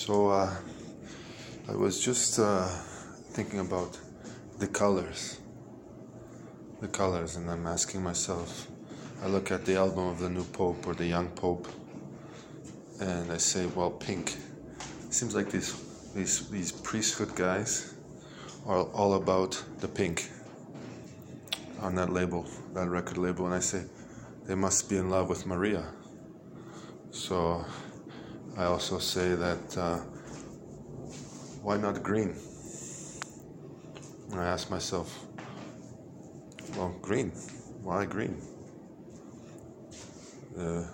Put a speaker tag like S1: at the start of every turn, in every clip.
S1: So uh, I was just uh, thinking about the colors. The colors, and I'm asking myself. I look at the album of the new Pope or the young Pope, and I say, well, pink. Seems like these these these priesthood guys are all about the pink on that label, that record label, and I say they must be in love with Maria. So I also say that uh, why not green? And I ask myself, well, green. Why green? Uh,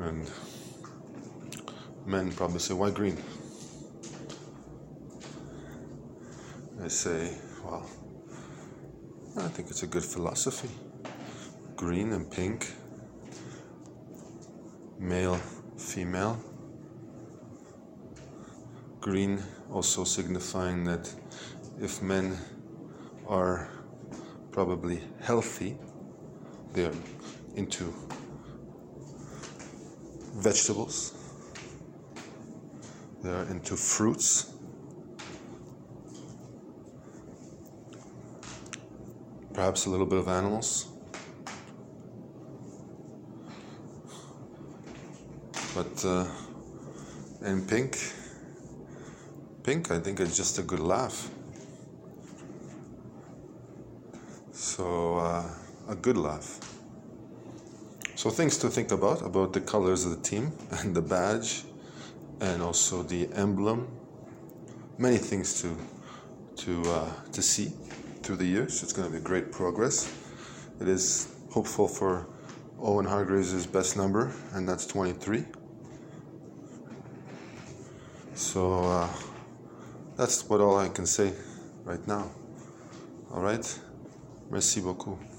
S1: and men probably say, why green? I say, well, I think it's a good philosophy. Green and pink male, female. Green also signifying that if men are probably healthy, they're into vegetables, they're into fruits. Perhaps a little bit of animals. But uh, in pink, pink, I think it's just a good laugh. So uh, a good laugh. So things to think about about the colors of the team and the badge, and also the emblem. Many things to to uh, to see through the years. It's going to be great progress. It is hopeful for Owen Hargreaves' best number, and that's 23. So uh, that's what all I can say right now. All right. Merci beaucoup.